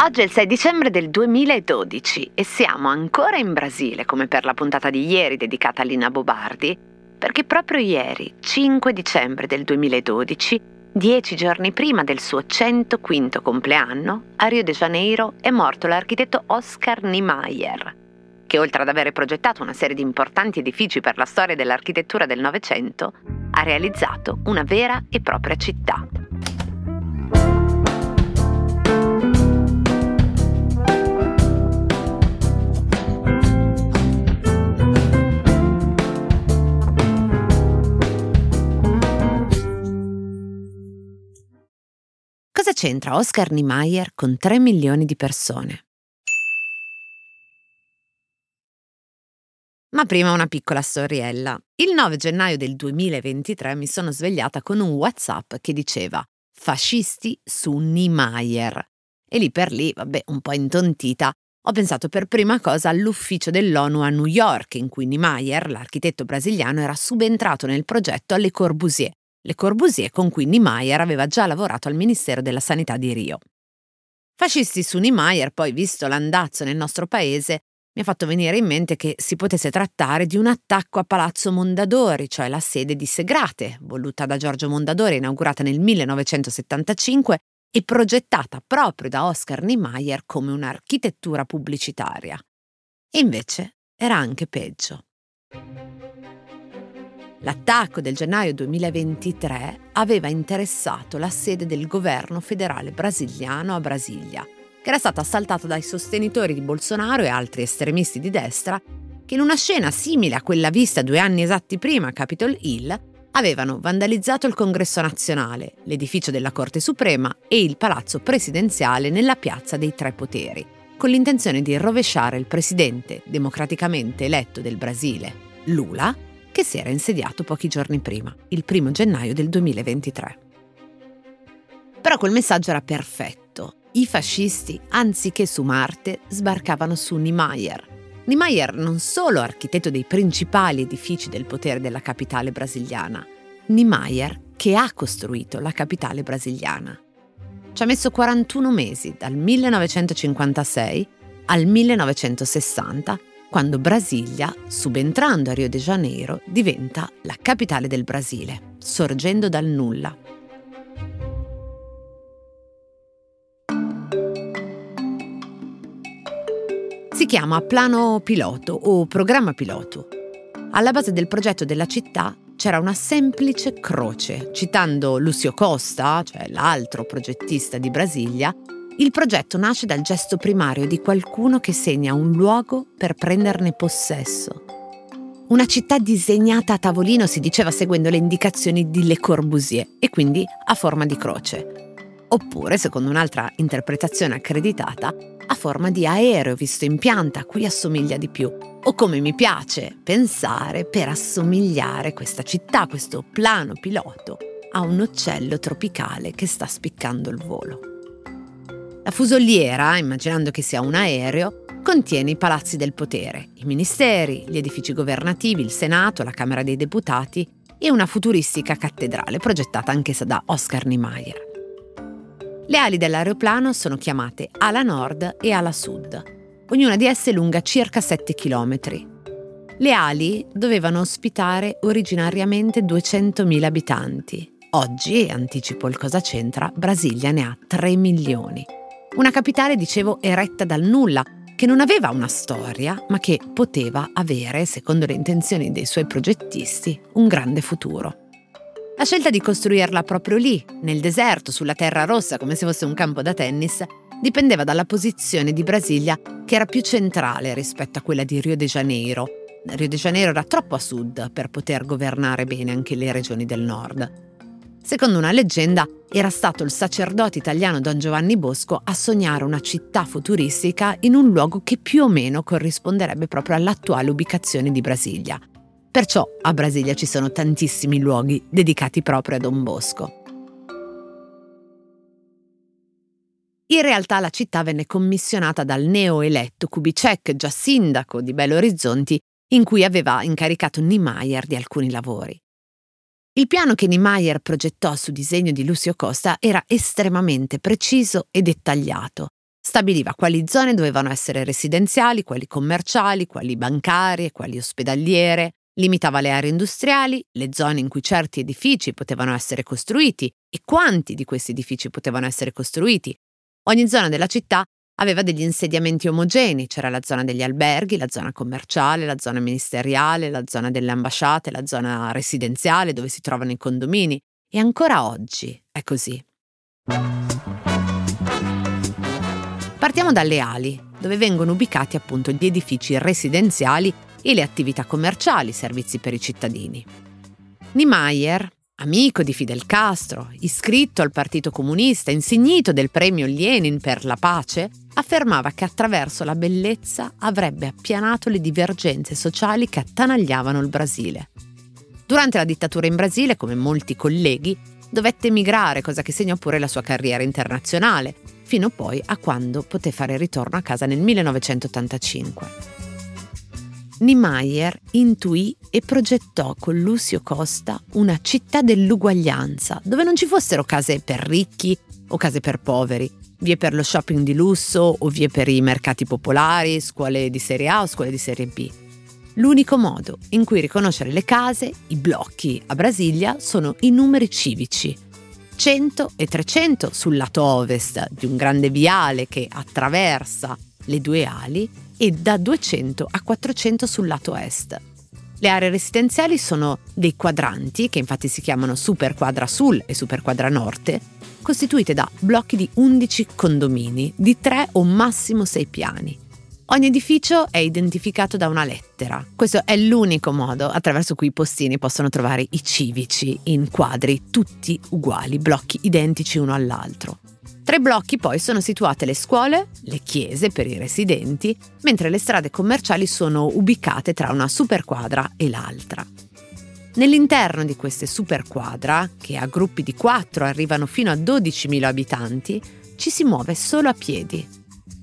Oggi è il 6 dicembre del 2012 e siamo ancora in Brasile, come per la puntata di ieri dedicata a Lina Bobardi, perché proprio ieri, 5 dicembre del 2012, dieci giorni prima del suo 105 compleanno, a Rio de Janeiro è morto l'architetto Oscar Niemeyer, che oltre ad avere progettato una serie di importanti edifici per la storia dell'architettura del Novecento, ha realizzato una vera e propria città. C'entra Oscar Niemeyer con 3 milioni di persone? Ma prima una piccola storiella. Il 9 gennaio del 2023 mi sono svegliata con un WhatsApp che diceva fascisti su Niemeyer. E lì per lì, vabbè, un po' intontita, ho pensato per prima cosa all'ufficio dell'ONU a New York, in cui Niemeyer, l'architetto brasiliano, era subentrato nel progetto alle Corbusier, le Corbusier con cui Niemeyer aveva già lavorato al Ministero della Sanità di Rio. Fascisti su Niemeyer, poi visto l'andazzo nel nostro paese, mi ha fatto venire in mente che si potesse trattare di un attacco a Palazzo Mondadori, cioè la sede di Segrate, voluta da Giorgio Mondadori, inaugurata nel 1975 e progettata proprio da Oscar Niemeyer come un'architettura pubblicitaria. E invece era anche peggio. L'attacco del gennaio 2023 aveva interessato la sede del governo federale brasiliano a Brasilia, che era stata assaltata dai sostenitori di Bolsonaro e altri estremisti di destra che in una scena simile a quella vista due anni esatti prima a Capitol Hill avevano vandalizzato il Congresso nazionale, l'edificio della Corte Suprema e il palazzo presidenziale nella piazza dei Tre Poteri, con l'intenzione di rovesciare il presidente democraticamente eletto del Brasile, Lula, che si era insediato pochi giorni prima, il primo gennaio del 2023. Però quel messaggio era perfetto. I fascisti, anziché su Marte, sbarcavano su Niemeyer. Niemeyer non solo architetto dei principali edifici del potere della capitale brasiliana, Niemeyer che ha costruito la capitale brasiliana. Ci ha messo 41 mesi, dal 1956 al 1960, quando Brasilia, subentrando a Rio de Janeiro, diventa la capitale del Brasile, sorgendo dal nulla. Si chiama Plano Piloto o Programma Piloto. Alla base del progetto della città c'era una semplice croce, citando Lucio Costa, cioè l'altro progettista di Brasilia, il progetto nasce dal gesto primario di qualcuno che segna un luogo per prenderne possesso. Una città disegnata a tavolino si diceva seguendo le indicazioni di Le Corbusier e quindi a forma di croce. Oppure, secondo un'altra interpretazione accreditata, a forma di aereo visto in pianta a cui assomiglia di più. O come mi piace pensare per assomigliare questa città, questo plano piloto, a un uccello tropicale che sta spiccando il volo. La fusoliera, immaginando che sia un aereo, contiene i palazzi del potere, i ministeri, gli edifici governativi, il Senato, la Camera dei Deputati e una futuristica cattedrale progettata anch'essa da Oscar Niemeyer. Le ali dell'aeroplano sono chiamate ala nord e ala sud. Ognuna di esse lunga circa 7 km. Le ali dovevano ospitare originariamente 200.000 abitanti. Oggi, anticipo il cosa c'entra, Brasilia ne ha 3 milioni. Una capitale, dicevo, eretta dal nulla, che non aveva una storia, ma che poteva avere, secondo le intenzioni dei suoi progettisti, un grande futuro. La scelta di costruirla proprio lì, nel deserto, sulla terra rossa, come se fosse un campo da tennis, dipendeva dalla posizione di Brasilia che era più centrale rispetto a quella di Rio de Janeiro. Rio de Janeiro era troppo a sud per poter governare bene anche le regioni del nord. Secondo una leggenda, era stato il sacerdote italiano Don Giovanni Bosco a sognare una città futuristica in un luogo che più o meno corrisponderebbe proprio all'attuale ubicazione di Brasilia. Perciò a Brasilia ci sono tantissimi luoghi dedicati proprio a Don Bosco. In realtà la città venne commissionata dal neoeletto Kubicek, già sindaco di Belo Orizzonti, in cui aveva incaricato Niemeyer di alcuni lavori. Il piano che Niemeyer progettò su disegno di Lucio Costa era estremamente preciso e dettagliato. Stabiliva quali zone dovevano essere residenziali, quali commerciali, quali bancarie, quali ospedaliere, limitava le aree industriali, le zone in cui certi edifici potevano essere costruiti e quanti di questi edifici potevano essere costruiti. Ogni zona della città aveva degli insediamenti omogenei, c'era la zona degli alberghi, la zona commerciale, la zona ministeriale, la zona delle ambasciate, la zona residenziale dove si trovano i condomini. E ancora oggi è così. Partiamo dalle ali, dove vengono ubicati appunto gli edifici residenziali e le attività commerciali, servizi per i cittadini. Niemeyer, amico di Fidel Castro, iscritto al Partito Comunista, insignito del premio Lenin per la pace, affermava che attraverso la bellezza avrebbe appianato le divergenze sociali che attanagliavano il Brasile. Durante la dittatura in Brasile, come molti colleghi, dovette emigrare, cosa che segnò pure la sua carriera internazionale, fino poi a quando poté fare ritorno a casa nel 1985. Niemeyer intuì e progettò con Lucio Costa una città dell'uguaglianza, dove non ci fossero case per ricchi o case per poveri, vie per lo shopping di lusso o vie per i mercati popolari, scuole di serie A o scuole di serie B. L'unico modo in cui riconoscere le case, i blocchi a Brasilia, sono i numeri civici. 100 e 300 sul lato ovest di un grande viale che attraversa le due ali e da 200 a 400 sul lato est. Le aree residenziali sono dei quadranti, che infatti si chiamano Super Quadra Sul e Super Quadra Norte, costituite da blocchi di 11 condomini di 3 o massimo 6 piani. Ogni edificio è identificato da una lettera. Questo è l'unico modo attraverso cui i postini possono trovare i civici in quadri tutti uguali, blocchi identici uno all'altro. Tra i blocchi poi sono situate le scuole, le chiese per i residenti, mentre le strade commerciali sono ubicate tra una superquadra e l'altra. Nell'interno di queste superquadra, che a gruppi di 4 arrivano fino a 12.000 abitanti, ci si muove solo a piedi.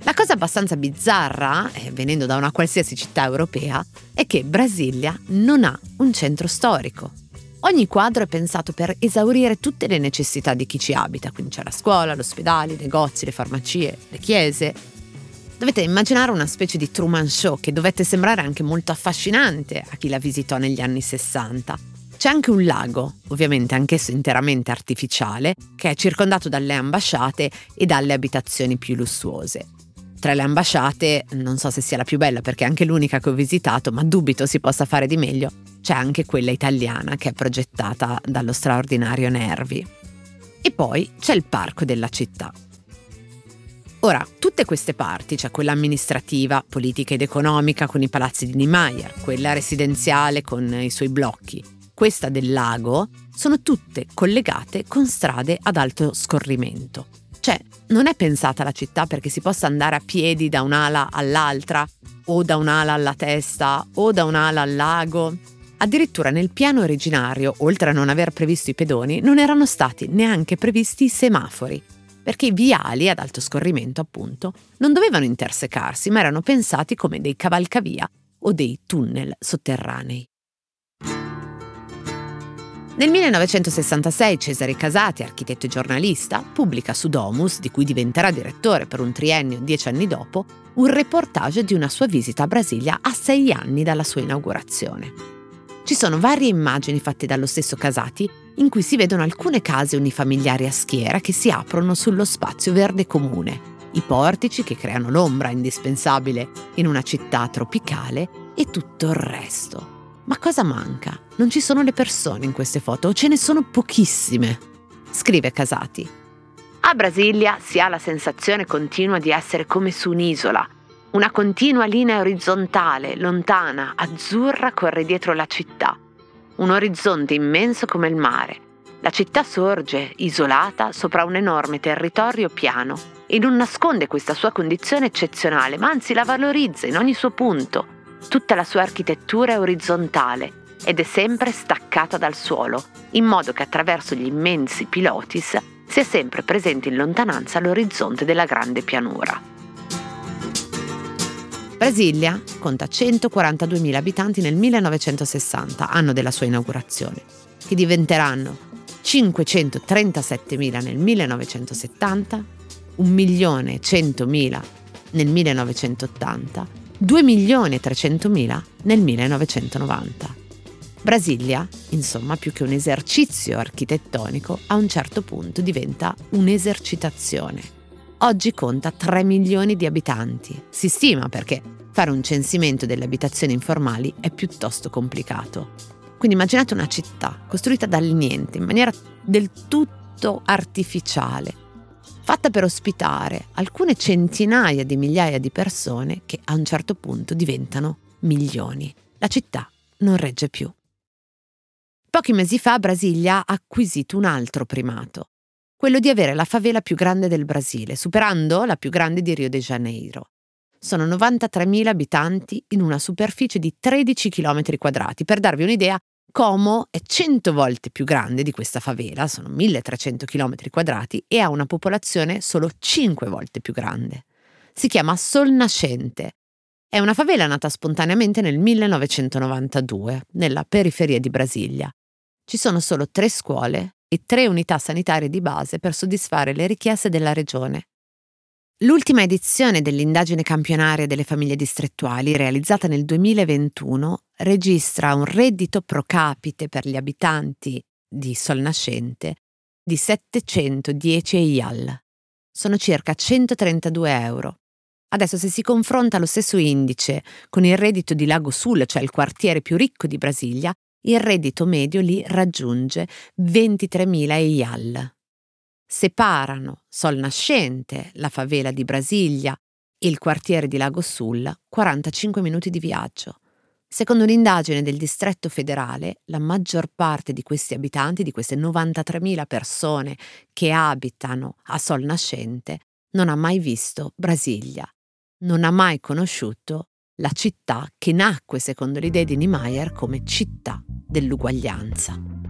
La cosa abbastanza bizzarra, eh, venendo da una qualsiasi città europea, è che Brasilia non ha un centro storico. Ogni quadro è pensato per esaurire tutte le necessità di chi ci abita, quindi c'è la scuola, l'ospedale, i negozi, le farmacie, le chiese. Dovete immaginare una specie di Truman Show che dovette sembrare anche molto affascinante a chi la visitò negli anni 60. C'è anche un lago, ovviamente anch'esso interamente artificiale, che è circondato dalle ambasciate e dalle abitazioni più lussuose. Tra le ambasciate, non so se sia la più bella perché è anche l'unica che ho visitato, ma dubito si possa fare di meglio, c'è anche quella italiana che è progettata dallo straordinario Nervi. E poi c'è il parco della città. Ora, tutte queste parti, cioè quella amministrativa, politica ed economica con i palazzi di Niemeyer, quella residenziale con i suoi blocchi, questa del lago, sono tutte collegate con strade ad alto scorrimento. Cioè, non è pensata la città perché si possa andare a piedi da un'ala all'altra, o da un'ala alla testa, o da un'ala al lago. Addirittura nel piano originario, oltre a non aver previsto i pedoni, non erano stati neanche previsti i semafori, perché i viali ad alto scorrimento, appunto, non dovevano intersecarsi, ma erano pensati come dei cavalcavia o dei tunnel sotterranei. Nel 1966 Cesare Casati, architetto e giornalista, pubblica su Domus, di cui diventerà direttore per un triennio dieci anni dopo, un reportage di una sua visita a Brasilia a sei anni dalla sua inaugurazione. Ci sono varie immagini fatte dallo stesso Casati in cui si vedono alcune case unifamiliari a schiera che si aprono sullo spazio verde comune, i portici che creano l'ombra indispensabile in una città tropicale e tutto il resto. Ma cosa manca? Non ci sono le persone in queste foto o ce ne sono pochissime. Scrive Casati. A Brasilia si ha la sensazione continua di essere come su un'isola, una continua linea orizzontale, lontana, azzurra corre dietro la città. Un orizzonte immenso come il mare. La città sorge, isolata, sopra un enorme territorio piano e non nasconde questa sua condizione eccezionale, ma anzi la valorizza in ogni suo punto. Tutta la sua architettura è orizzontale ed è sempre staccata dal suolo, in modo che attraverso gli immensi pilotis sia sempre presente in lontananza l'orizzonte della grande pianura. Brasilia conta 142.000 abitanti nel 1960, anno della sua inaugurazione. che diventeranno 537.000 nel 1970, 1.100.000 nel 1980, 2.300.000 nel 1990. Brasilia, insomma, più che un esercizio architettonico, a un certo punto diventa un'esercitazione. Oggi conta 3 milioni di abitanti. Si stima perché fare un censimento delle abitazioni informali è piuttosto complicato. Quindi immaginate una città costruita dal niente, in maniera del tutto artificiale, fatta per ospitare alcune centinaia di migliaia di persone che a un certo punto diventano milioni. La città non regge più. Pochi mesi fa Brasilia ha acquisito un altro primato, quello di avere la favela più grande del Brasile, superando la più grande di Rio de Janeiro. Sono 93.000 abitanti in una superficie di 13 km quadrati. Per darvi un'idea, Como è 100 volte più grande di questa favela, sono 1300 km quadrati e ha una popolazione solo 5 volte più grande. Si chiama Sol Nascente. È una favela nata spontaneamente nel 1992, nella periferia di Brasilia. Ci sono solo tre scuole e tre unità sanitarie di base per soddisfare le richieste della regione. L'ultima edizione dell'indagine campionaria delle famiglie distrettuali, realizzata nel 2021, registra un reddito pro capite per gli abitanti di Solnascente di 710 EIAL. Sono circa 132 euro. Adesso se si confronta lo stesso indice con il reddito di Lago Sul, cioè il quartiere più ricco di Brasilia, il reddito medio lì raggiunge 23.000 EIAL. Separano Sol Nascente, la favela di Brasilia, e il quartiere di Lago Sul 45 minuti di viaggio. Secondo un'indagine del distretto federale, la maggior parte di questi abitanti, di queste 93.000 persone che abitano a Sol Nascente, non ha mai visto Brasilia, non ha mai conosciuto la città che nacque, secondo l'idea di Niemeyer, come città dell'uguaglianza.